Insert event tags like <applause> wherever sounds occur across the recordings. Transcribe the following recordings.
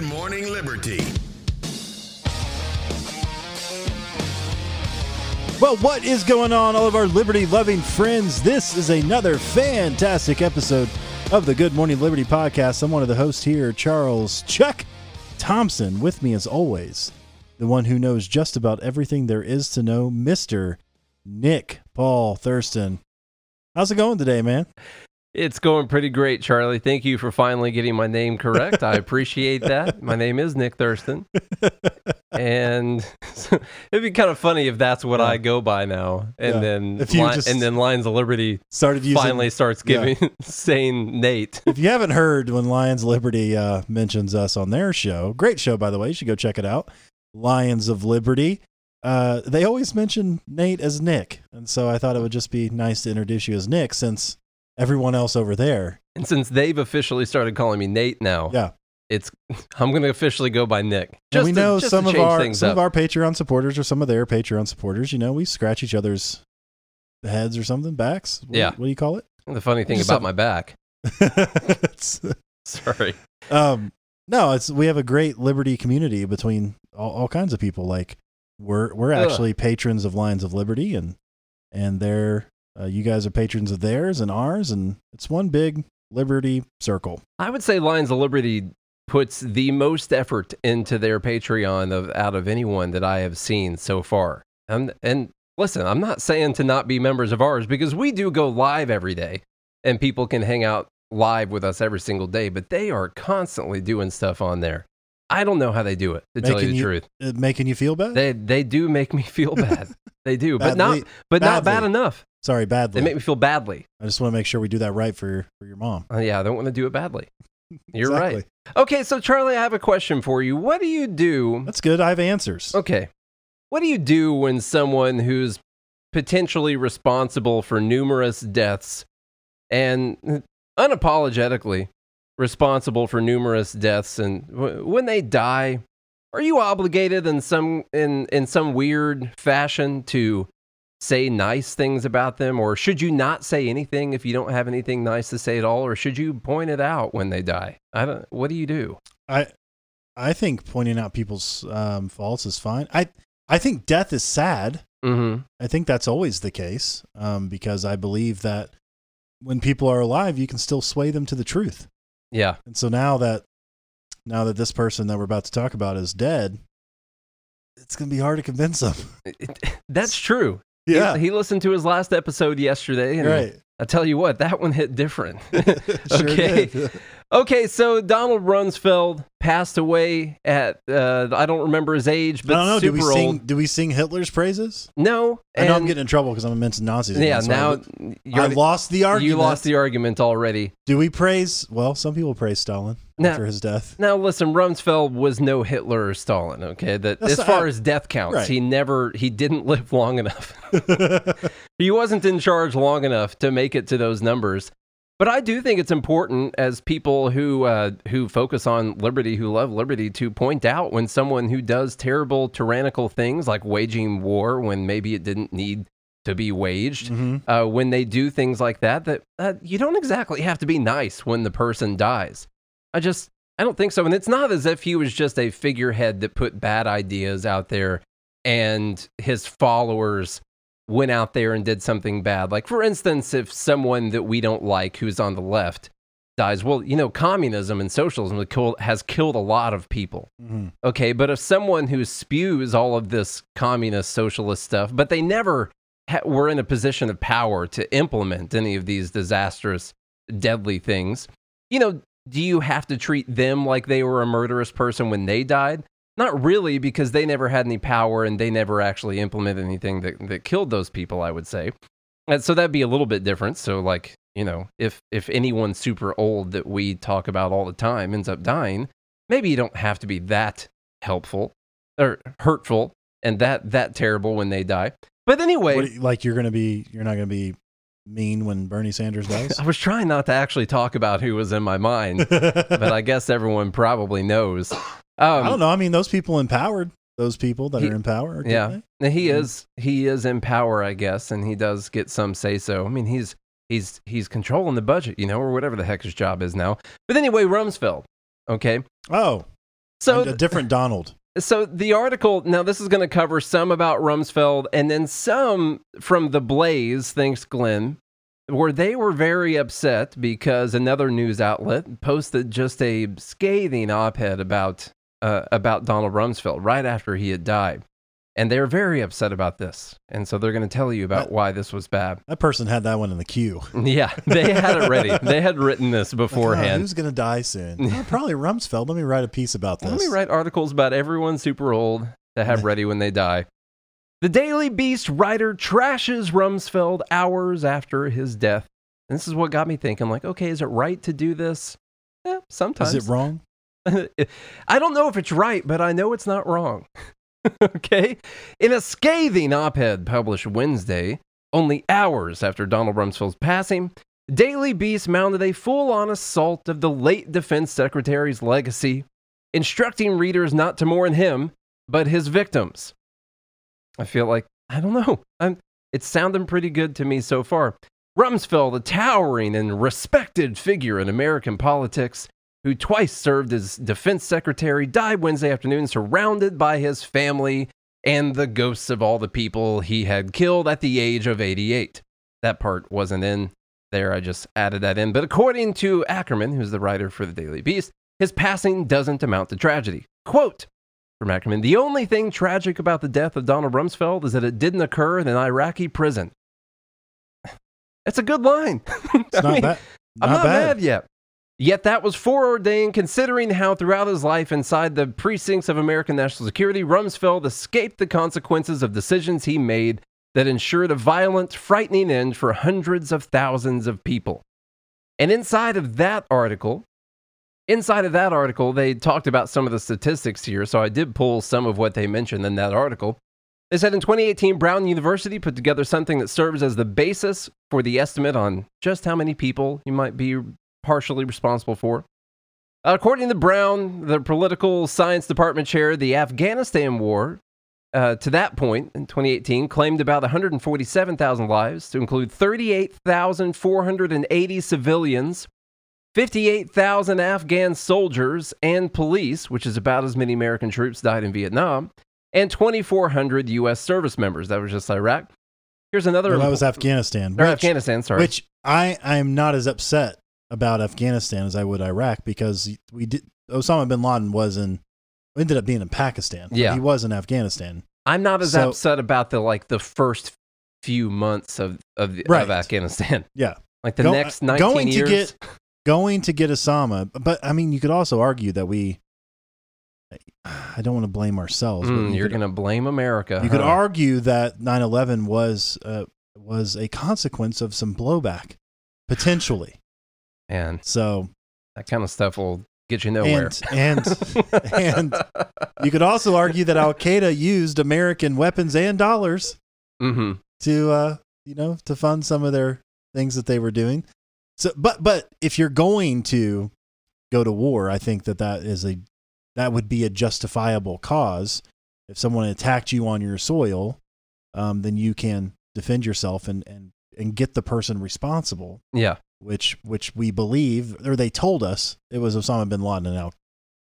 Good Morning Liberty. Well, what is going on, all of our liberty loving friends? This is another fantastic episode of the Good Morning Liberty podcast. I'm one of the hosts here, Charles Chuck Thompson. With me, as always, the one who knows just about everything there is to know, Mr. Nick Paul Thurston. How's it going today, man? It's going pretty great, Charlie. Thank you for finally getting my name correct. I <laughs> appreciate that. My name is Nick Thurston. and <laughs> it'd be kind of funny if that's what Yeah. I go by now. And Yeah. then If you Li- and then Lions of Liberty Started using. finally starts yeah. giving <laughs> saying Nate. if you haven't heard when Lions of Liberty uh, mentions us on their show, great show by the way, you should go check it out. Lions of Liberty. Uh, they always mention Nate as Nick, and so I thought it would just be nice to introduce you as Nick, since everyone else over there, And since they've officially started calling me Nate now, yeah. it's <laughs> I'm going to officially go by Nick. And we to- know just some of our some up. of our Patreon supporters or some of their Patreon supporters. You know, we scratch each other's heads or something, backs. What, Yeah. What do you call it? the funny thing about my back. <laughs> Sorry. um no it's we have a great liberty community between all, all kinds of people like we're we're Ugh. actually patrons of lions of liberty and and they're uh, you guys are patrons of theirs and ours and it's one big liberty circle I would say Lions of Liberty puts the most effort into their Patreon of out of anyone that I have seen so far. And and listen, I'm not saying to not be members of ours because we do go live every day and people can hang out live with us every single day, but they are constantly doing stuff on there. I don't know how they do it, to tell you Making the you- truth. Uh, making you feel bad They they do make me feel <laughs> bad. they do, but not Badly- but not bad enough. Sorry badly. They make me feel badly. i just want to make sure we do that right for for your mom Uh, yeah, I don't want to do it badly. <laughs> You're Exactly. right. Okay, so Charlie, I have a question for you. What do you do? that's good i have answers Okay. What do you do when someone who's potentially responsible for numerous deaths and unapologetically responsible for numerous deaths and w- when they die, are you obligated in some in in some weird fashion to say nice things about them or should you not say anything if you don't have anything nice to say at all or should you point it out when they die? I don't what do you do? i i think pointing out people's um faults is fine i i think death is sad Mhm. I think that's always the case um, because I believe that when people are alive, you can still sway them to the truth. Yeah. And so now that now that this person that we're about to talk about is dead, it's going to be hard to convince them. That's true. He- yeah, He, listened to his last episode yesterday, and right. I tell you what, that one hit different. <laughs> Sure <laughs> okay. did. okay, so Donald Rumsfeld passed away at uh, I don't remember his age, but I don't know. Do we sing? Do we sing Hitler's praises? No, I know I'm getting in trouble because I'm mentioning Nazis. yeah. again, so Now I, lost the argument. you lost the argument already. Do we praise? Well, some people praise Stalin No. after his death. Now listen, Rumsfeld was no Hitler or Stalin. Okay, that That's as not- far as death counts, Right. he never he didn't <laughs> live long enough. he wasn't in charge long enough to make it to those numbers. But I do think it's important as people who uh, who focus on liberty, who love liberty, to point out when someone who does terrible, tyrannical things like waging war when maybe it didn't need to be waged, Mhm. uh, when they do things like that, that uh, you don't exactly have to be nice when the person dies. I just I don't think so, and it's not as if he was just a figurehead that put bad ideas out there, and his followers went out there and did something bad. Like for instance, if someone that we don't like who's on the left dies, well, you know, communism and socialism has killed- a lot of people. Mhm. Okay, but if someone who spews all of this communist socialist stuff, but they never ha- were in a position of power to implement any of these disastrous, deadly things, you know, do you have to treat them like they were a murderous person when they died? Not really, because they never had any power and they never actually implemented anything that, that killed those people, I would say. And so that'd be a little bit different. So, like, you know, if, if anyone super old that we talk about all the time ends up dying, maybe you don't have to be that helpful or hurtful and that, that terrible when they die. But anyway, What like you're to be, you're not going to be mean when Bernie Sanders <laughs> dies. I was trying not to actually talk about who was in my mind, <laughs> but I guess everyone probably knows. Um, I don't know. I mean, those people empowered those people that He- are in power. Yeah, they? He is he is in power, I guess, and he does get some say so. I mean, he's he's he's controlling the budget, you know, or whatever the heck his job is now. But anyway, Rumsfeld. Okay, Oh, So a different <laughs> Donald. So the article now this is going to cover some about Rumsfeld and then some from the Blaze, thanks Glenn, where they were very upset because another news outlet posted just a scathing op-ed about uh, about Donald Rumsfeld right after he had died. And they're very upset about this. And so they're going to tell you about That- why this was bad. That person had that one in the queue. <laughs> Yeah, they had it ready. <laughs> They had written this Like, oh, beforehand. who's gonna die soon? <laughs> Oh, probably Rumsfeld. Let me write a piece about this. Let me write articles about everyone super old to have ready when they die. The Daily Beast writer trashes Rumsfeld hours after his death. And this is what got me thinking like, okay, is it right to do this? Eh, sometimes. Is it wrong? I don't know if it's right, but I know it's not wrong. <laughs> okay? In a scathing op ed published Wednesday, only hours after Donald Rumsfeld's passing, Daily Beast mounted a full on assault of the late defense secretary's legacy, instructing readers not to mourn him, but his victims. I feel like, I don't know. I'm, it's sounding pretty good to me so far. Rumsfeld, a towering and respected figure in American politics, who twice served as defense secretary, died Wednesday afternoon surrounded by his family and the ghosts of all the people he had killed at the age of 88. That part wasn't in there, I just added that in. But according to Ackerman, who's the writer for the Daily Beast, his passing doesn't amount to tragedy. Quote from Ackerman The only thing tragic about the death of Donald Rumsfeld is that it didn't occur in an Iraqi prison. <laughs> That's a good line. <laughs> It's not mean, bad. I'm not bad. mad yet. Yet that was foreordained considering how throughout his life inside the precincts of American national security, Rumsfeld escaped the consequences of decisions he made that ensured a violent, frightening end for hundreds of thousands of people. And inside of that article, inside of that article, they talked about some of the statistics here. So I did pull some of what they mentioned in that article. They said in 2018, Brown University put together something that serves as the basis for the estimate on just how many people you might be partially responsible for. According to Brown, the political science department chair, the Afghanistan war, uh, to that point in 2018, claimed about 147,000 lives, to include 38,480 civilians, 58,000 Afghan soldiers and police, which is about as many American troops died in Vietnam, and 2,400 U.S. service members. That was just Iraq. Here's another. Well, that was Afghanistan. or which- Afghanistan, sorry. Which I I'm not as upset about Afghanistan as I would Iraq because we did Osama bin Laden was in ended up being in Pakistan. Yeah. he was in Afghanistan. I'm not as So- upset about the like the first few months of of, Right. of Afghanistan. Yeah, <laughs> Like the Go- next 19 going to get- <laughs> going to get Osama, but I mean, you could also argue that we. I don't want to blame ourselves. Mm, you you're going to blame America. You could argue that 9/11 was uh, was a consequence of some blowback, potentially. Man, So, that kind of stuff will get you nowhere. and and <laughs> and you could also argue that Al Qaeda used American weapons and dollars hmm to uh, you know to fund some of their things that they were doing. So, but but if you're going to go to war, I think that that is a that would be a justifiable cause. If someone attacked you on your soil, um, then you can defend yourself and and and get the person responsible. Yeah. Which which we believe, or they told us it was Osama bin Laden and Al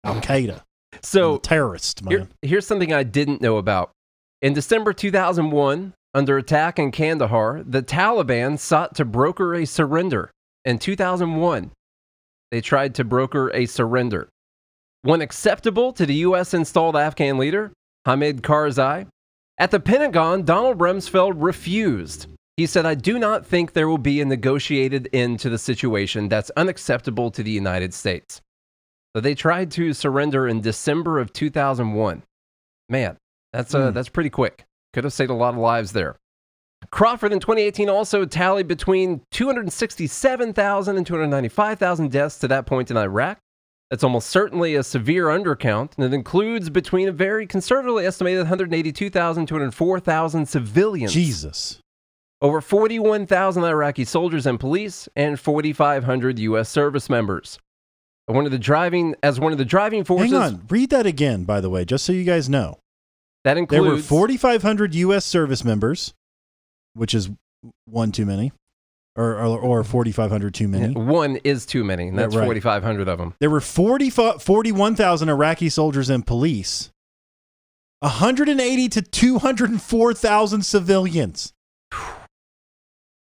Al <sighs> Qaeda, So terrorist man. Here, here's something I didn't know about. In December 2001, under attack in Kandahar, the Taliban sought to broker a surrender. In 2001, they tried to broker a surrender. When acceptable to the U.S. installed Afghan leader, Hamid Karzai, at the Pentagon, Donald Rumsfeld refused. He said, I do not think there will be a negotiated end to the situation that's unacceptable to the United States. So they tried to surrender in December of 2001. Man, that's uh, Hmm. that's pretty quick. Could have saved a lot of lives there. Crawford in 2018 also tallied between 267,000 and 295,000 deaths to that point in Iraq. That's almost certainly a severe undercount, and it includes between a very conservatively estimated 182,000 to 204,000 civilians. Jesus. Over 41,000 Iraqi soldiers and police, and 4,500 U.S. service members. One of the driving, as one of the driving forces, Hang on, read that again, by the way, just so you guys know. that includes There were 4,500 U.S. service members, which is one too many. or or, or 4,500 too many. One is too many, and that's right. 4,500 of them. There were 40, 41,000 Iraqi soldiers and police. 180 to 204,000 civilians. <sighs> <sighs>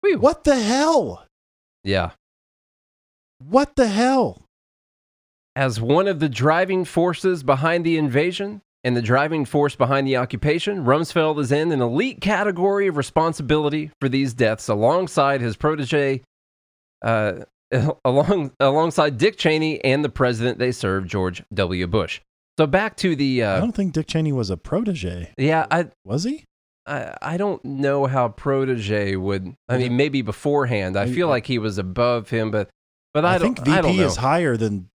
Whew. What the hell? Yeah. What the hell? As one of the driving forces behind the invasion and the driving force behind the occupation, Rumsfeld is in an elite category of responsibility for these deaths alongside his protege, uh, <laughs> along, alongside Dick Cheney and the president they served, George W. Bush. So back to the, I uh, don't think Dick Cheney was a protege. yeah, I, Was he? I, I don't know how protege would. I mean, maybe beforehand. I feel like he was above him, but but I, I, don't. think VP I is higher than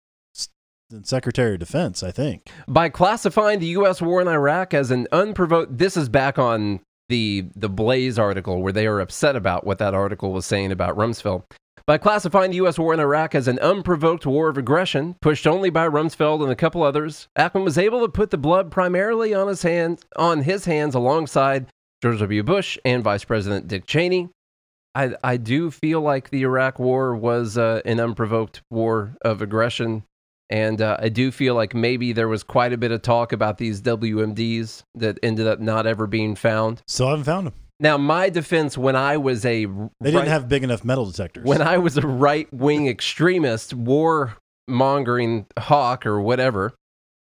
than Secretary of Defense, I think. by classifying the U.S. war in Iraq as an unprovoked. This is back on the the Blaze article where they are upset about what that article was saying about Rumsfeld. By classifying the U.S. war in Iraq as an unprovoked war of aggression, pushed only by Rumsfeld and a couple others, Ackman was able to put the blood primarily on his hands, on his hands alongside George W. Bush and Vice President Dick Cheney. I, I do feel like the Iraq War was uh, an unprovoked war of aggression. And uh, I do feel like maybe there was quite a bit of talk about these WMDs that ended up not ever being found. Still haven't found them. Now, my defense when I was a They didn't right- have big enough metal detectors. when I was a right wing extremist, war mongering hawk or whatever,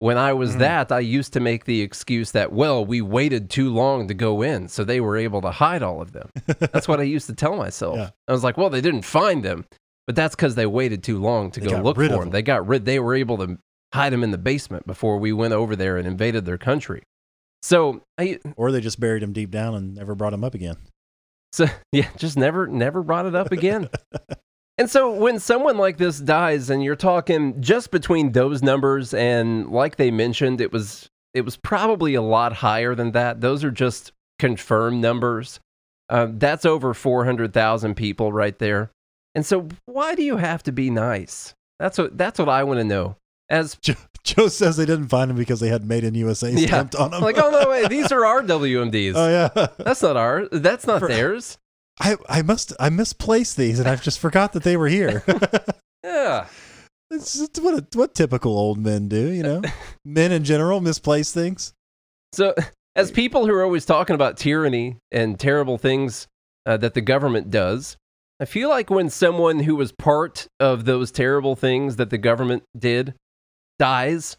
when I was Mhm. that, I used to make the excuse that, well, we waited too long to go in, so they were able to hide all of them. That's what I used to tell myself. Yeah. I was like, well, they didn't find them, but that's because they waited too long to They go look for them. them. They got rid, they were able to hide them in the basement before we went over there and invaded their country. So, I, or they just buried him deep down and never brought him up again. so <laughs> yeah, just never never brought it up again. <laughs> and so when someone like this dies and you're talking just between those numbers and like they mentioned it was it was probably a lot higher than that. Those are just confirmed numbers. Uh, that's over 400,000 people right there. And so why do you have to be nice? That's what that's what I want to know. As <laughs> Joe, Joe says they didn't find him because they had Made in USA Yeah. stamped on them. like oh no way, <laughs> these are our WMDs. oh yeah. That's not ours. That's not For- theirs. I, I must I misplaced these and I've just forgot that they were here. <laughs> Yeah. it's just what a, what typical old men do, you know. <laughs> men in general misplace things. So, as people who are always talking about tyranny and terrible things uh, that the government does, I feel like when someone who was part of those terrible things that the government did dies,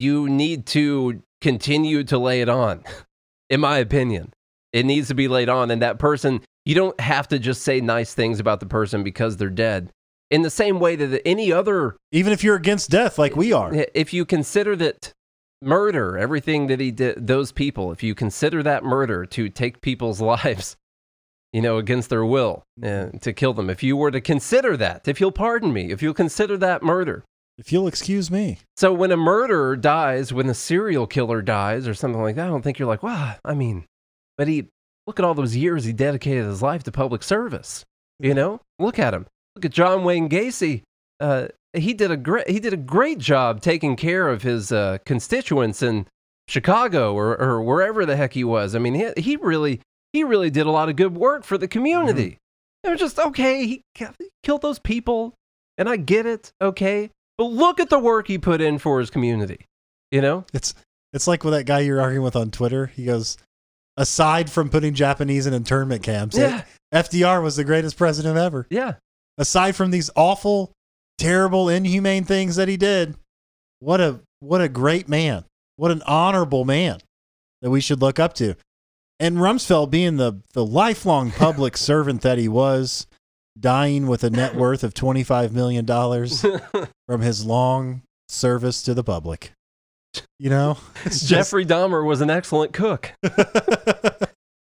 you need to continue to lay it on. <laughs> In my opinion, it needs to be laid on. And that person, you don't have to just say nice things about the person because they're dead. In the same way that any other Even if you're against death like we are. if you consider that murder, everything that he did, those people, if you consider that murder to take people's <laughs> lives, you know, against their will and to kill them, if you were to consider that, if you'll pardon me, if you'll consider that murder. If you'll excuse me. So when a murderer dies, when a serial killer dies or something like that, I don't think you're like, wow, I mean, but he, look at all those years he dedicated his life to public service. You know, look at him. Look at John Wayne Gacy. Uh, he did a great he did a great job taking care of his uh, constituents in Chicago or, or wherever the heck he was. I mean, he, he really he really did a lot of good work for the community. It was just okay. He killed those people, and I get it. Okay, but look at the work he put in for his community. You know, It's it's like with that guy you're arguing with on Twitter. He goes, aside from putting Japanese in internment camps, yeah, FDR was the greatest president ever. yeah. Aside from these awful, terrible, inhumane things that he did, what a what a great man. What an honorable man that we should look up to. And Rumsfeld being the the lifelong public <laughs> servant that he was, dying with a net worth of twenty five million dollars <laughs> from his long service to the public. You know, <laughs> just- Jeffrey Dahmer was an excellent cook. <laughs>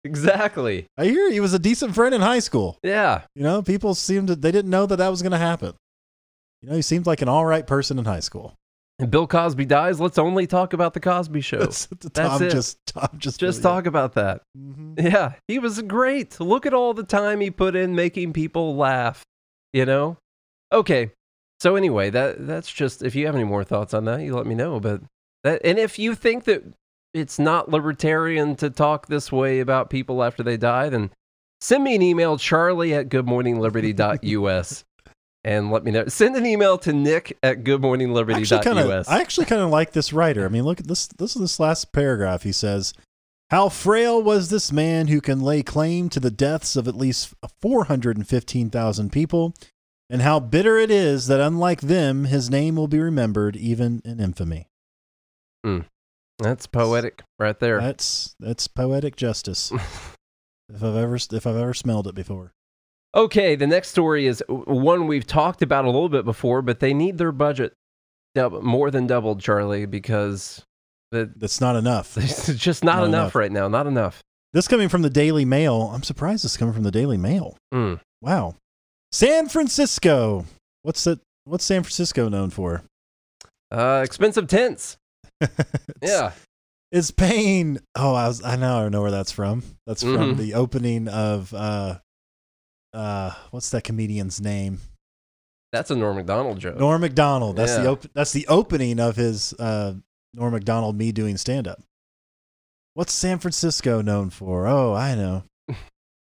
Exactly. I hear he was a decent friend in high school. Yeah. You know, people seemed to, they didn't know that that was going to happen. You know, he seemed like an all right person in high school. And Bill Cosby dies. Let's only talk about the Cosby Show. That's, <laughs> Tom it. just, Tom just, Just talk about that. hmm Yeah, he was great. Look at all the time he put in making people laugh. You know. Okay. So anyway, that that's just. If you have any more thoughts on that, you let me know. But that, and if you think that it's not libertarian to talk this way about people after they die, then send me an email, charlie at goodmorningliberty.us, <laughs> and let me know. Send an email to nick at Actually, goodmorningliberty.us. kinda, I actually kind of like this writer. I mean, look at this. This is this last paragraph. He says, "How frail was this man who can lay claim to the deaths of at least four hundred and fifteen thousand people, and how bitter it is that, unlike them, his name will be remembered even in infamy." That's poetic right there. That's that's poetic justice. <laughs> if I've ever if I've ever smelled it before. Okay, the next story is one we've talked about a little bit before, but they need their budget dub- more than doubled, Charlie, because the, That's not enough. <laughs> it's just not, Not enough, enough. right now. Not enough. This coming from the Daily Mail. I'm surprised this is coming from the Daily Mail. Mm. Wow. San Francisco. What's that? What's San Francisco known for? Uh, expensive tents. <laughs> Yeah. It's paying. Oh, I was. I know. I know where that's from. That's from Mhm. the opening of. uh uh What's that comedian's name? That's a Norm Macdonald joke. Norm Macdonald. That's the Yeah. op- That's the opening of his uh Norm Macdonald me doing stand up. What's San Francisco known for? Oh, I know. <laughs>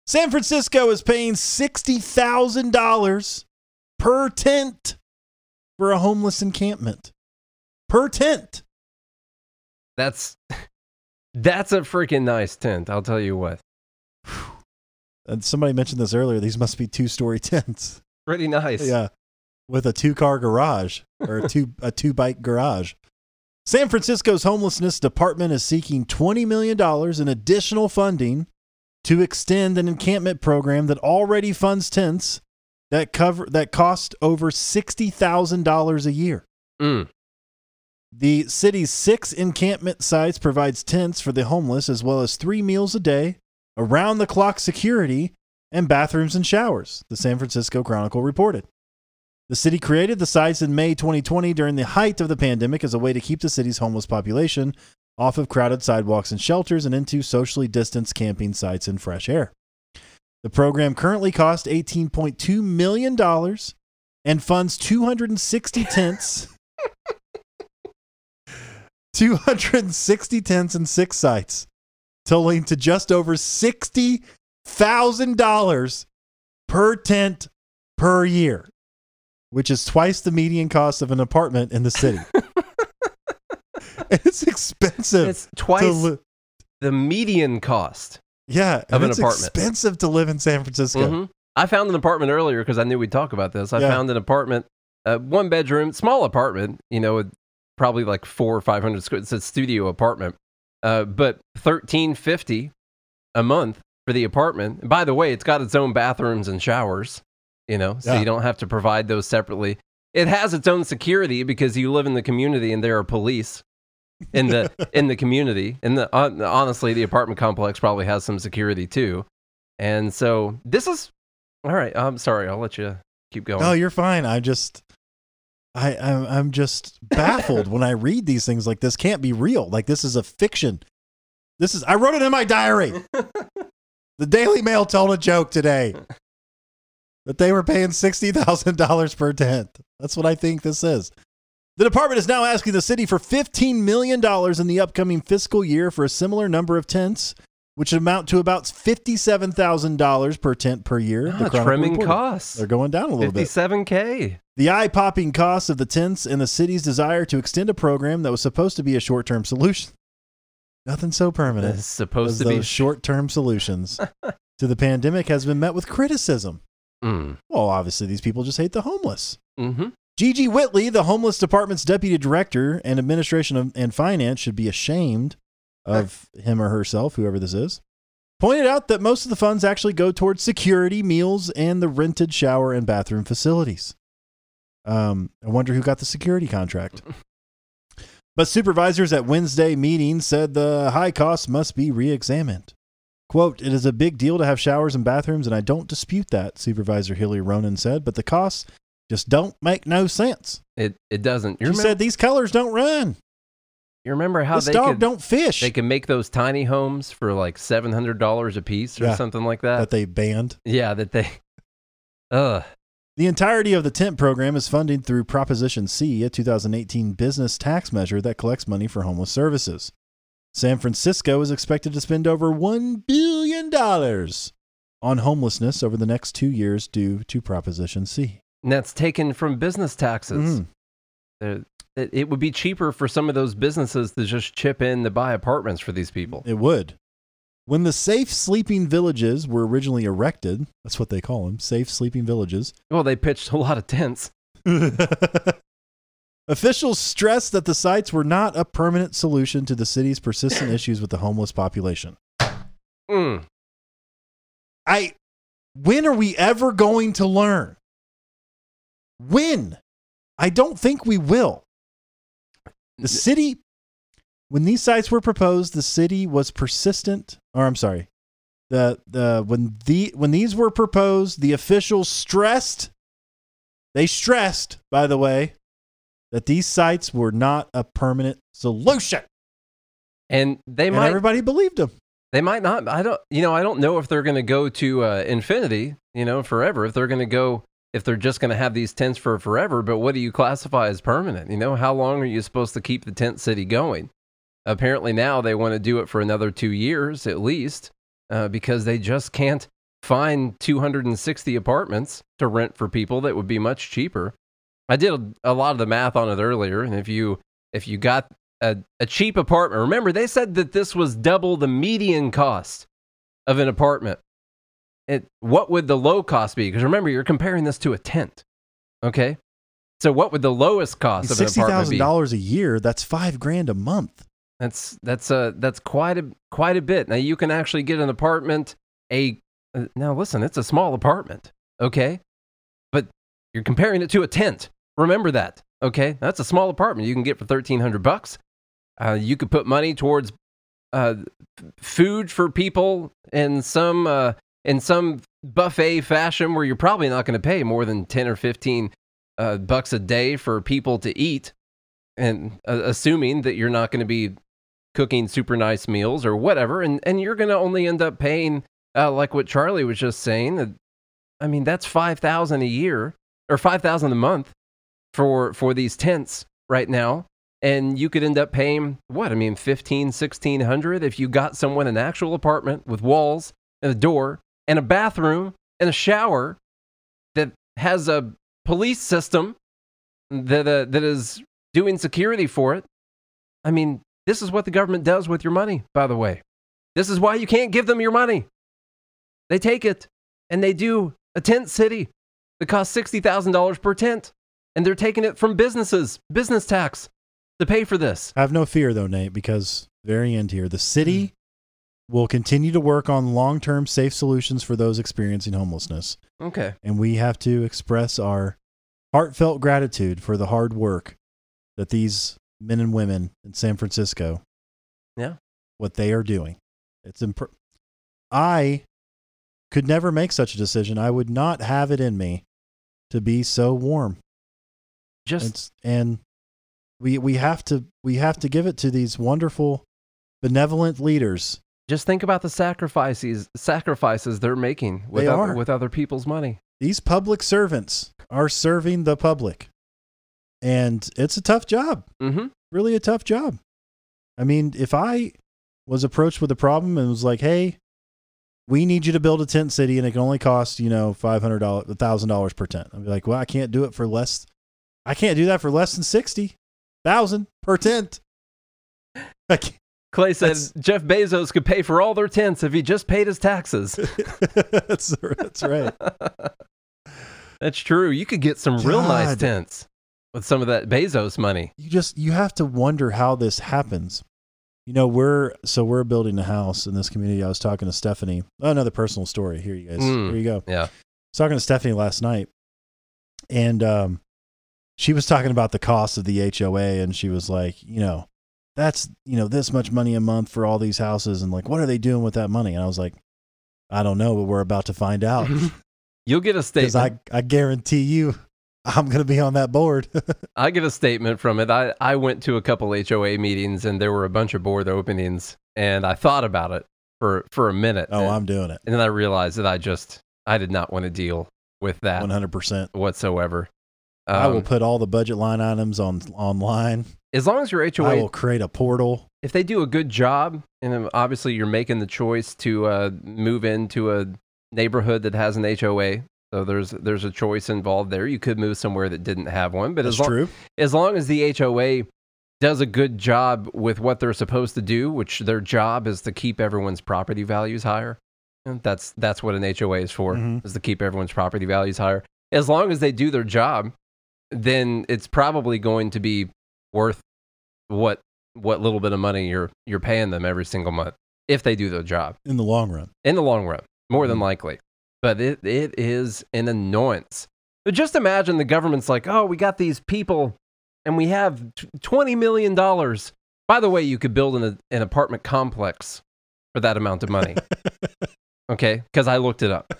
San Francisco is paying sixty thousand dollars per tent for a homeless encampment. Per tent. That's that's a freaking nice tent. I'll tell you what. And somebody mentioned this earlier. These must be two story <laughs> tents. Pretty nice. Yeah. With a two car garage or a <laughs> two a two bike garage. San Francisco's homelessness department is seeking $20 million in additional funding to extend an encampment program that already funds tents that cover that cost over $60,000 a year. Mm. The city's six encampment sites provides tents for the homeless as well as three meals a day, around the clock security, and bathrooms and showers, the San Francisco Chronicle reported. The city created the sites in May 2020 during the height of the pandemic as a way to keep the city's homeless population off of crowded sidewalks and shelters and into socially distanced camping sites and fresh air. The program currently costs $18.2 million and funds 260 tents <laughs> 260 tents and six sites, totaling to just over $60,000 per tent per year, which is twice the median cost of an apartment in the city. <laughs> it's expensive. It's twice li- the median cost. yeah, of an it's apartment. expensive to live in San Francisco. Mhm. I found an apartment earlier because I knew we'd talk about this. I Yeah. found an apartment, uh, one bedroom, small apartment, you know, with probably like four or 500 square. It's a studio apartment, uh, but 1350 a month for the apartment. And by the way, it's got its own bathrooms and showers, you know, so Yeah. you don't have to provide those separately. It has its own security because you live in the community and there are police in the <laughs> in the community. And the hon- honestly, the apartment complex probably has some security too. And so this is all right. I'm sorry. I'll let you keep going. No, you're fine. I just, I, I'm, I'm just baffled when I read these things. Like this can't be real. Like this is a fiction. This is. I wrote it in my diary. the Daily Mail told a joke today that they were paying sixty thousand dollars per tent. That's what I think this is. The department is now asking the city for fifteen million dollars in the upcoming fiscal year for a similar number of tents, which amount to about fifty-seven thousand dollars per tent per year. Ah, Chronicle trimming reported. costs. They're going down a little bit. 57k. The eye popping costs of the tents and the city's desire to extend a program that was supposed to be a short term solution. Nothing so permanent It's supposed to those be. short term solutions <laughs> to the pandemic has been met with criticism. Mm. Well, obviously, these people just hate the homeless. hmm Gigi Whitley, the homeless department's deputy director and administration of, and finance, should be ashamed of him or herself, whoever this is. Pointed out that most of the funds actually go towards security, meals, and the rented shower and bathroom facilities. Um, I wonder who got the security contract. <laughs> But supervisors at Wednesday meeting said the high costs must be re-examined. Quote, it is a big deal to have showers and bathrooms, and I don't dispute that, Supervisor Hilly Ronen said, but the costs just don't make no sense. It it doesn't. You She remember, said these colors don't run. You remember how this they dog could don't fish they can make those tiny homes for like seven hundred dollars a piece or Yeah. something like that. that they banned. yeah, that they. <laughs> Ugh. The entirety of the tent program is funded through Proposition C, a 2018 business tax measure that collects money for homeless services. San Francisco is expected to spend over $1 billion on homelessness over the next two years due to Proposition C. And that's taken from business taxes. Mhm. It, it would be cheaper for some of those businesses to just chip in to buy apartments for these people. It would. When the safe sleeping villages were originally erected, that's what they call them, safe sleeping villages. <laughs> Well, they pitched a lot of tents. Officials stressed that the sites were not a permanent solution to the city's persistent <coughs> issues with the homeless population. Mm. I when are we ever going to learn? When? I don't think we will. The city when these sites were proposed, the city was persistent or I'm sorry. The the when the when these were proposed, the officials stressed they stressed, by the way, that these sites were not a permanent solution. And they and might everybody believed them. They might not. I don't. You know, I don't know if they're going to go to uh, infinity. You know, forever. If they're going to go, if they're just going to have these tents for forever. But what do you classify as permanent? You know, how long are you supposed to keep the tent city going? Apparently now they want to do it for another two years at least, uh, because they just can't find 260 apartments to rent for people that would be much cheaper. I did a, lot of the math on it earlier, and if you if you got a, a cheap apartment. Remember, they said that this was double the median cost of an apartment. It, what would the low cost be? Because remember, you're comparing this to a tent. Okay. So what would the lowest cost of an Sixty apartment thousand be? dollars a year, that's five grand a month. That's that's uh that's quite a quite a bit. Now you can actually get an apartment. A uh, now listen, it's a small apartment, okay, but you're comparing it to a tent. Remember that, okay? That's a small apartment you can get for thirteen hundred bucks. Uh, you could put money towards uh, food for people in some uh, in some buffet fashion where you're probably not going to pay more than ten or fifteen uh, bucks a day for people to eat, and uh, assuming that you're not going to be cooking super nice meals or whatever, and and you're going to only end up paying uh, like what Charlie was just saying. I mean, that's five thousand a year or five thousand a month for for these tents right now and you could end up paying what i mean 15 1600 if you got someone an actual apartment with walls and a door and a bathroom and a shower that has a police system that uh, that is doing security for it i mean this is what the government does with your money by the way this is why you can't give them your money they take it and they do a tent city that costs $60000 per tent and they're taking it from businesses business tax to pay for this. I have no fear though, Nate, because very end here, the Mm. city will continue to work on long-term safe solutions for those experiencing homelessness, Okay. and we have to express our heartfelt gratitude for the hard work that these men and women in San Francisco, Yeah. what they are doing. It's imp- I could never make such a decision. I would not have it in me to be so warm. Just It's, and we we have to we have to give it to these wonderful benevolent leaders just think about the sacrifices sacrifices they're making with They other, with other people's money. these public servants are serving the public. And it's a tough job. Mhm. really a tough job. I mean if i was approached with a problem and was like hey we need you to build a tent city and it can only cost you know $500 $1000 per tent. I'd be like well i can't do it for less i can't do that for less than 60000 per tent. <laughs> I can't- Clay said That's- Jeff Bezos could pay for all their tents if he just paid his taxes. <laughs> that's, that's right <laughs> That's true. You could get some real nice tents with some of that Bezos money. you just you have to wonder how this happens you know we're so we're building a house in this community i was talking to stephanie oh, another personal story here you guys Mm. here you go Yeah. I was talking to stephanie last night and um she was talking about the cost of the hoa and she was like you know that's you know this much money a month for all these houses and like what are they doing with that money and i was like i don't know but we're about to find out <laughs> You'll get a <laughs> statement. I, I guarantee you <laughs> i'm going to be on that board I get a statement from it. I, I went to a couple HOA meetings and there were a bunch of board openings and I thought about it for, for a minute. oh and, i'm doing it and then I realized that I just, I did not want to deal with that 100% whatsoever. I will Um, put all the budget line items on online. As long as your HOA I will create a portal. if they do a good job, and obviously you're making the choice to uh, move into a neighborhood that has an HOA. So there's there's a choice involved there. You could move somewhere that didn't have one, but That's as long, true. as long as the HOA does a good job with what they're supposed to do, which their job is to keep everyone's property values higher. And that's that's what an HOA is for, Mhm. is to keep everyone's property values higher. As long as they do their job, then it's probably going to be worth what what little bit of money you're you're paying them every single month if they do their job In the long run. in the long run, more than Mhm. likely. But it, it is an annoyance. But just imagine the government's like, oh, we got these people and we have $20 million. By the way, you could build an, an apartment complex for that amount of money. <laughs> okay? Because I looked it up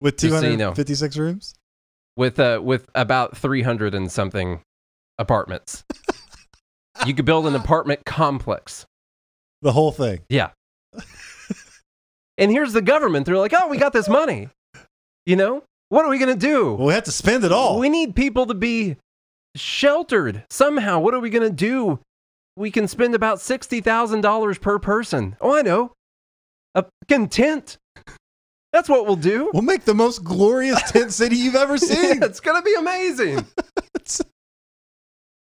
With Just so you know. 256 rooms? with, uh, with about 300 and something apartments. you could build an apartment complex. The whole thing. Yeah. and here's the government. They're like, oh, we got this money. You know, what are we going to do? Well, we have to spend it all. We need people to be sheltered somehow. What are we going to do? We can spend about $60,000 per person. Oh, I know. A content. That's what we'll do. We'll make the most glorious tent city you've ever <laughs> seen. it's going to be amazing. <laughs>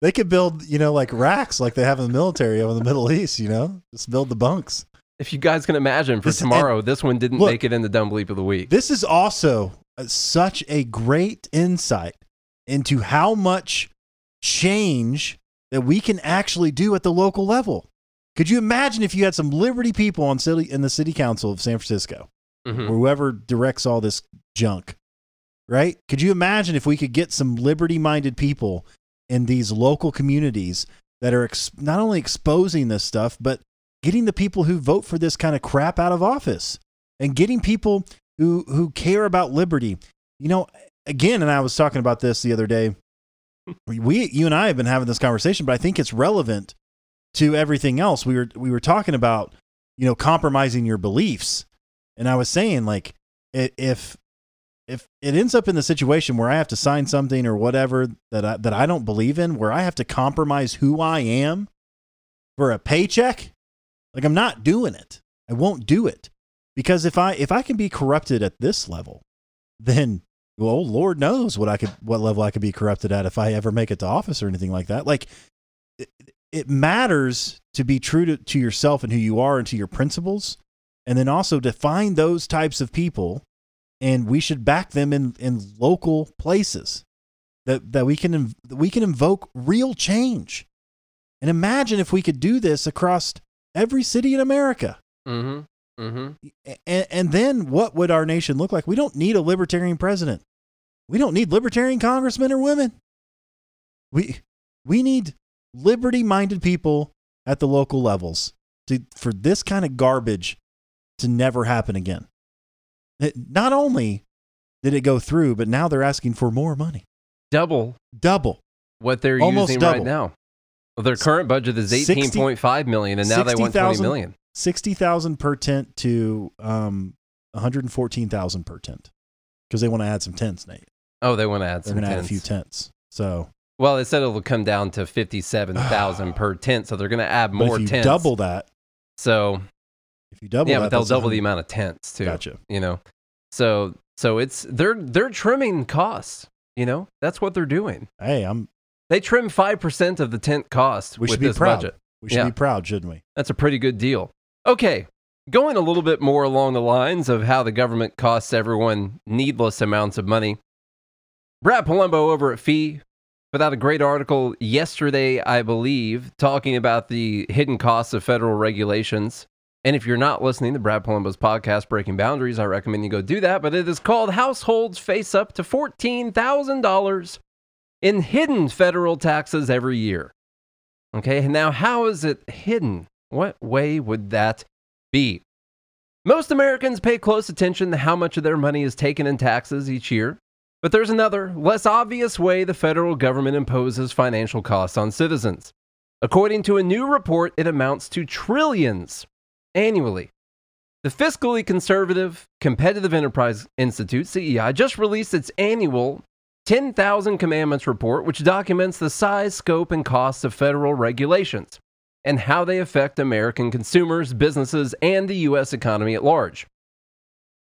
They could build, you know, like racks like they have in the military over the Middle East, you know? Just build the bunks. if you guys can imagine for This- tomorrow, this one didn't Look, make it in the dumb bleep of the week. This is also uh, such a great insight into how much change that we can actually do at the local level. Could you imagine if you had some liberty people on city in the city council of San Francisco, Mhm. or whoever directs all this junk, right? Could you imagine if we could get some liberty-minded people in these local communities that are ex- not only exposing this stuff, but getting the people who vote for this kind of crap out of office and getting people who who care about liberty. You know, again, and I was talking about this the other day. We, you and I have been having this conversation, but I think it's relevant to everything else. We were we were talking about, you know, compromising your beliefs, and I was saying like, if if it ends up in the situation where I have to sign something or whatever that I, that I don't believe in, where I have to compromise who I am for a paycheck, like I'm not doing it. I won't do it because if I if I can be corrupted at this level, then well, Lord knows what I could what level I could be corrupted at if I ever make it to office or anything like that. Like it, it matters to be true to, to yourself and who you are and to your principles, and then also to find those types of people, and we should back them in in local places that that we can inv- that we can invoke real change. And imagine if we could do this across every city in America. Mm-hmm. Mm-hmm. And, and then what would our nation look like? We don't need a libertarian president. We don't need libertarian congressmen or women. We we need liberty-minded people at the local levels to for this kind of garbage to never happen again. It, not only did it go through, but now they're asking for more money. Double Double. what they're Almost using double. right now. Well, their current budget is eighteen point five million, and now they want twenty 60,000 million. 60,000 per tent to um 114,000 per tent. Because they want to add some tents, Nate. Oh, they want to add They're some going to add a few tents. So Well, they said it'll come down to fifty-seven thousand <sighs> per tent, so they're going to add but more if you tents. double that, So if you double yeah, that, but they'll double the amount of tents too. Gotcha. You know, so so it's they're they're trimming costs. You know, that's what they're doing. Hey, I'm. They trim five percent of the tent cost We with should be this proud. budget. We should Yeah. be proud, shouldn't we? That's a pretty good deal. Okay, going a little bit more along the lines of how the government costs everyone needless amounts of money. Brad Polumbo over at FEE put out a great article yesterday, I believe, talking about the hidden costs of federal regulations. And if you're not listening to Brad Polumbo's podcast, Breaking Boundaries, I recommend you go do that. But it is called Households Face Up to $14,000 in hidden federal taxes every year. Okay, now how is it hidden? What way would that be? Most Americans pay close attention to how much of their money is taken in taxes each year, but there's another, less obvious way the federal government imposes financial costs on citizens. According to a new report, it amounts to trillions annually. The fiscally conservative Competitive Enterprise Institute, CEI, just released its annual 10,000 Commandments report, which documents the size, scope, and costs of federal regulations and how they affect American consumers, businesses, and the U.S. economy at large.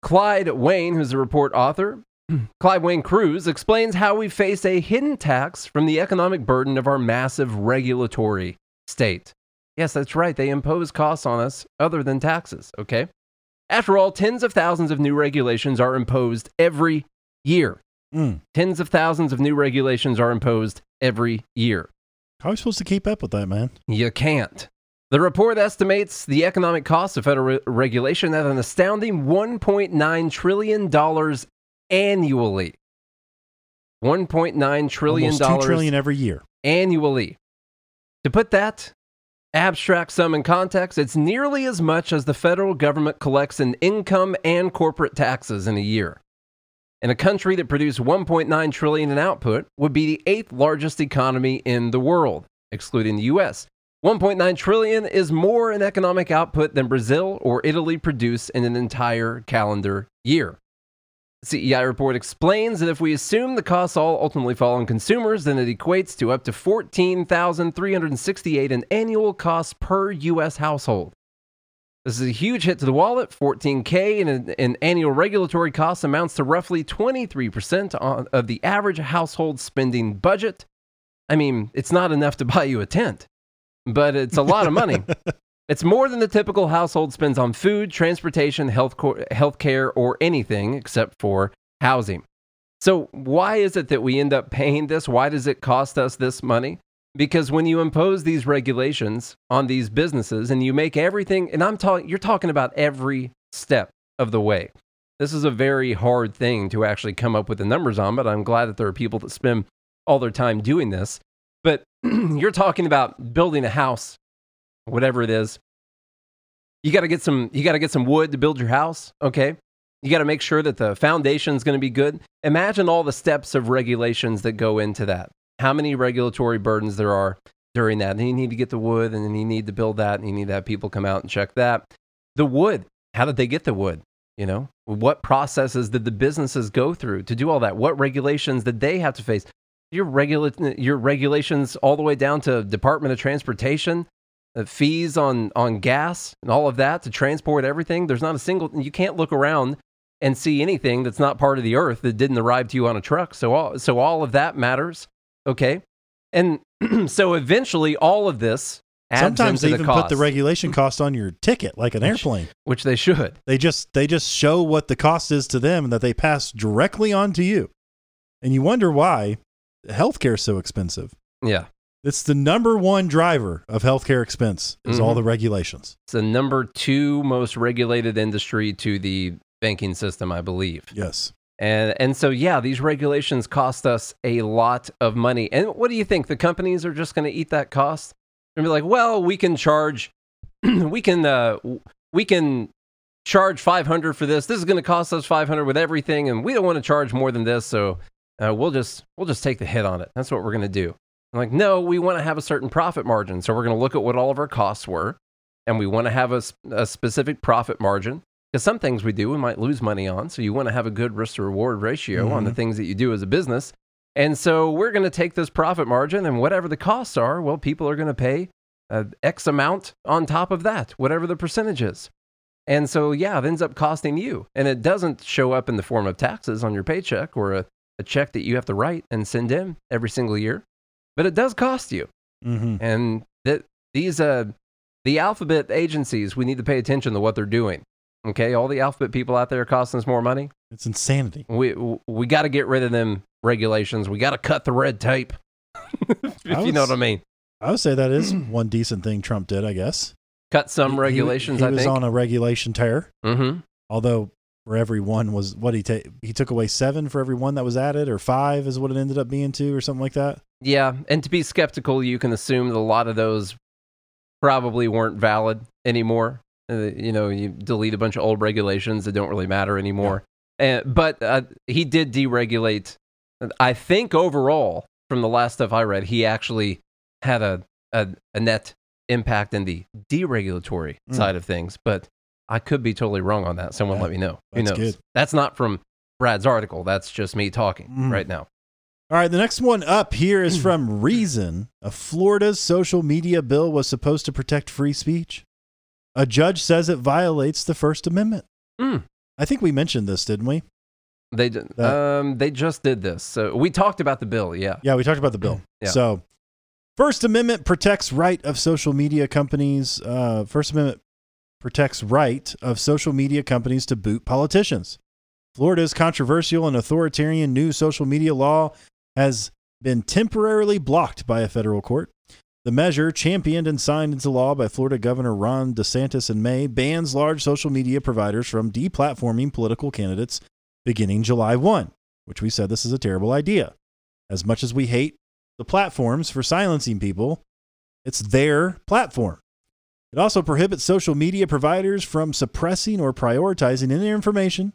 Clyde Wayne, who's a report author, <clears throat> Clyde Wayne Crews explains how we face a hidden tax from the economic burden of our massive regulatory state. Yes, that's right. They impose costs on us other than taxes, okay? After all, tens of thousands of new regulations are imposed every year. Mm. Tens of thousands of new regulations are imposed every year. How are we supposed to keep up with that, man? You can't. The report estimates the economic cost of federal re- regulation at an astounding $1.9 trillion annually. $1.9 trillion Almost two trillion every year. annually. To put that abstract sum in context, it's nearly as much as the federal government collects in income and corporate taxes in a year. In a country that produced 1.9 trillion in output, would be the eighth largest economy in the world, excluding the US. 1.9 trillion is more in economic output than Brazil or Italy produce in an entire calendar year. CEI report explains that if we assume the costs all ultimately fall on consumers, then it equates to up to 14,368 in annual costs per US household. This is a huge hit to the wallet. 14K in, in annual regulatory costs amounts to roughly 23% on, of the average household spending budget. I mean, it's not enough to buy you a tent, but it's a lot of money. <laughs> It's more than the typical household spends on food, transportation, health healthcare, or anything except for housing. So, why is it that we end up paying this? Why does it cost us this money? Because when you impose these regulations on these businesses and you make everything, and I'm talking, you're talking about every step of the way. This is a very hard thing to actually come up with the numbers on, but I'm glad that there are people that spend all their time doing this. But <clears throat> you're talking about building a house whatever it is. You got to get some you got to get some wood to build your house, okay? You got to make sure that the foundation is going to be good. Imagine all the steps of regulations that go into that. How many regulatory burdens there are during that. And you need to get the wood and then you need to build that and you need to have people come out and check that. The wood, how did they get the wood? You know, what processes did the businesses go through to do all that? What regulations did they have to face? Your, regula- your regulations all the way down to Department of Transportation, Uh, fees on on gas and all of that to transport everything. There's not a single. You can't look around and see anything that's not part of the earth that didn't arrive to you on a truck. So all so all of that matters. Okay, and <clears throat> so eventually all of this. Adds Sometimes they the even put the regulation cost on your ticket, like an airplane. which they should. They just they just show what the cost is to them and that they pass directly on to you. And you wonder why healthcare is so expensive. Yeah, It's the number one driver of healthcare expense is all Mhm. the regulations. it's the number two most regulated industry to the banking system, I believe. Yes. And and so yeah, these regulations cost us a lot of money. And what do you think? The companies are just going to eat that cost and be like, well, we can charge, <clears throat> we can uh, we can charge five hundred for this. This is going to cost us five hundred with everything, and we don't want to charge more than this, so uh, we'll just we'll just take the hit on it. That's what we're going to do. I'm like, no, we want to have a certain profit margin, so we're going to look at what all of our costs were, and we want to have a specific profit margin. Because some things we do, we might lose money on. So you want to have a good risk to reward ratio on the things that you do as a business. And so we're going to take this profit margin and whatever the costs are, well, people are going to pay uh, X amount on top of that, whatever the percentage is. And so, yeah, it ends up costing you. And it doesn't show up in the form of taxes on your paycheck or a, a check that you have to write and send in every single year, but it does cost you. Mm-hmm. And that these uh the alphabet agencies, we need to pay attention to what they're doing. Okay, all the alphabet people out there are costing us more money. It's insanity. We we got to get rid of them regulations. We got to cut the red tape. <laughs> if I you know what I mean. I would say that is <clears throat> one decent thing Trump did, I guess. Cut some He- regulations. He, I was on a regulation tear. mm-hmm. Although for every one was what he take he took away seven for every one that was added, or five is what it ended up being to, or something like that. Yeah, and to be skeptical, you can assume that a lot of those probably weren't valid anymore. Uh, you know, you delete a bunch of old regulations that don't really matter anymore. And, but uh, he did deregulate. I think overall, from the last stuff I read, he actually had a, a, a net impact in the deregulatory Mm. side of things. But I could be totally wrong on that. Someone Yeah, let me know. Who knows? good. That's not from Brad's article. That's just me talking Mm. right now. All right, the next one up here is from <clears throat> Reason. A Florida's social media bill was supposed to protect free speech. A judge says it violates the First Amendment. Mm. I think we mentioned this, didn't we? They did, um they just did this. So we talked about the bill, yeah. Yeah, we talked about the bill. <clears throat> Yeah. So, First Amendment protects right of social media companies. Uh, First Amendment protects right of social media companies to boot politicians. Florida's controversial and authoritarian new social media law has been temporarily blocked by a federal court. The measure, championed and signed into law by Florida Governor Ron DeSantis in May, bans large social media providers from deplatforming political candidates beginning July 1, which we said this is a terrible idea. As much as we hate the platforms for silencing people, it's their platform. It also prohibits social media providers from suppressing or prioritizing any information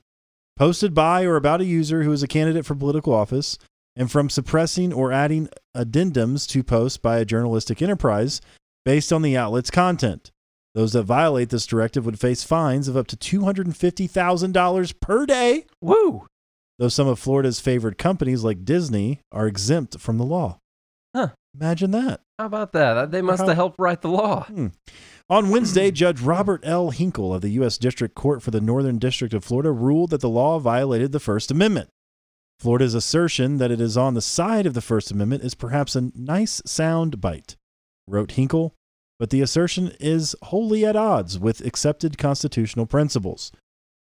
posted by or about a user who is a candidate for political office and from suppressing or adding addendums to posts by a journalistic enterprise based on the outlet's content. Those that violate this directive would face fines of up to $250,000 per day, Woo! though some of Florida's favored companies like Disney are exempt from the law. Huh. Imagine that. How about that? They must How- have helped write the law. Hmm. On Wednesday, Judge Robert L. Hinkle of the U.S. District Court for the Northern District of Florida ruled that the law violated the First Amendment. Florida's assertion that it is on the side of the First Amendment is perhaps a nice sound bite, wrote Hinkle, but the assertion is wholly at odds with accepted constitutional principles.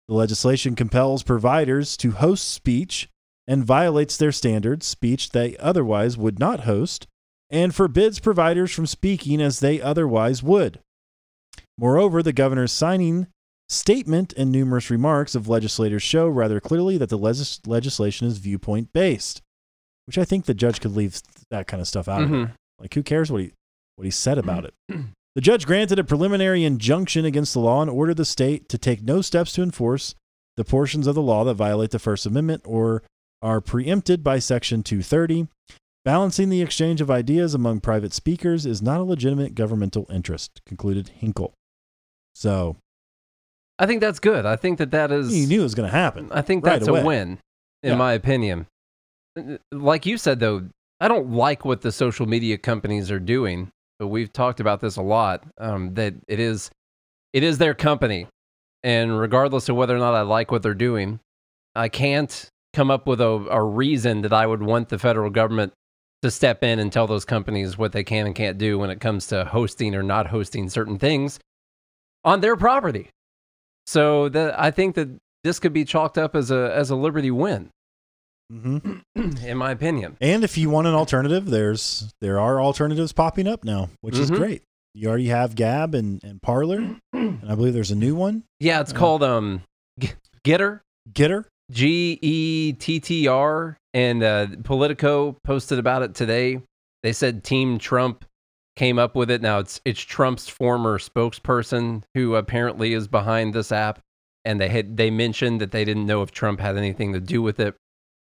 The legislation compels providers to host speech and violates their standards, speech they otherwise would not host, and forbids providers from speaking as they otherwise would. Moreover, the governor's signing statement and numerous remarks of legislators show rather clearly that the legis- legislation is viewpoint based, which I think the judge could leave that kind of stuff out of it. Mhm. Like, who cares what he what he said about it? <clears throat> The judge granted a preliminary injunction against the law and ordered the state to take no steps to enforce the portions of the law that violate the First Amendment or are preempted by Section 230. Balancing the exchange of ideas among private speakers is not a legitimate governmental interest, concluded Hinkle. So I think that's good. I think that that is. You knew it was going to happen. I think right that's away. a win, in Yeah. my opinion. Like you said, though, I don't like what the social media companies are doing. But we've talked about this a lot. Um, that it is, it is their company, and regardless of whether or not I like what they're doing, I can't come up with a, a reason that I would want the federal government to step in and tell those companies what they can and can't do when it comes to hosting or not hosting certain things on their property. So that I think that this could be chalked up as a as a Liberty win, hmm <clears throat> in my opinion. And if you want an alternative, there's there are alternatives popping up now, which is Mhm. great. You already have Gab and, and Parler, <clears throat> and I believe there's a new one, Yeah, it's Uh, called um G- Getter, Getter. G E T T R, and uh, Politico posted about it today. They said Team Trump came up with it. Now it's it's Trump's former spokesperson who apparently is behind this app, and they had they mentioned that they didn't know if Trump had anything to do with it,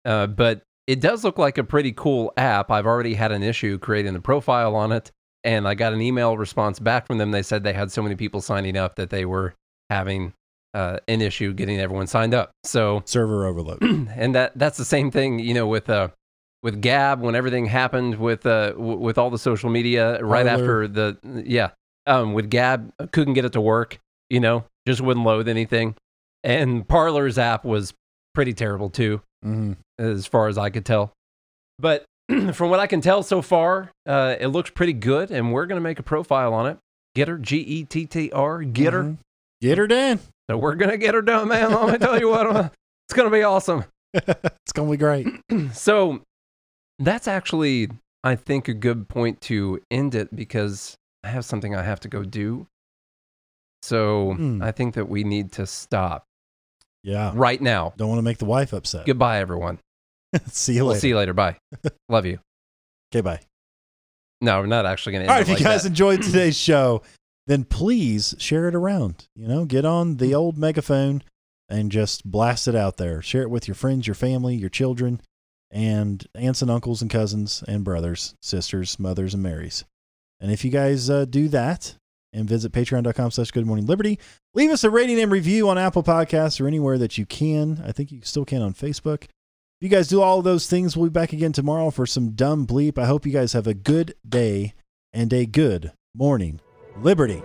uh, but it does look like a pretty cool app. I've already had an issue creating a profile on it, and I got an email response back from them. They said they had so many people signing up that they were having uh, an issue getting everyone signed up. So server overload. <clears throat> and that that's the same thing, you know, with uh with Gab when everything happened with uh w- with all the social media right Parler. after the yeah um with Gab uh, couldn't get it to work, you know, just wouldn't load anything, and Parler's app was pretty terrible too, hmm as far as I could tell. But <clears throat> from what I can tell so far, uh, it looks pretty good, and we're gonna make a profile on it. Getter G E T T R Getter. Mhm. Get her Dan. So we're gonna get her done, man. Let me tell you what, <laughs> it's gonna be awesome. <laughs> it's gonna be great. <clears throat> so that's actually, I think, a good point to end it because I have something I have to go do. So Hmm. I think that we need to stop Yeah. right now. Don't want to make the wife upset. Goodbye, everyone. <laughs> see you We'll later. see you later. Bye. <laughs> Love you. Okay, bye. No, we're not actually going to All right, if you guys that. enjoyed <clears throat> today's show, then please share it around. You know, get on the old megaphone and just blast it out there. Share it with your friends, your family, your children, and aunts and uncles and cousins and brothers, sisters, mothers, and Marys. And if you guys uh, do that and visit patreon.com slash good morning liberty, leave us a rating and review on Apple Podcasts or anywhere that you can. I think you still can on Facebook. If you guys do all those things, we'll be back again tomorrow for some dumb bleep. I hope you guys have a good day and a good morning. Liberty.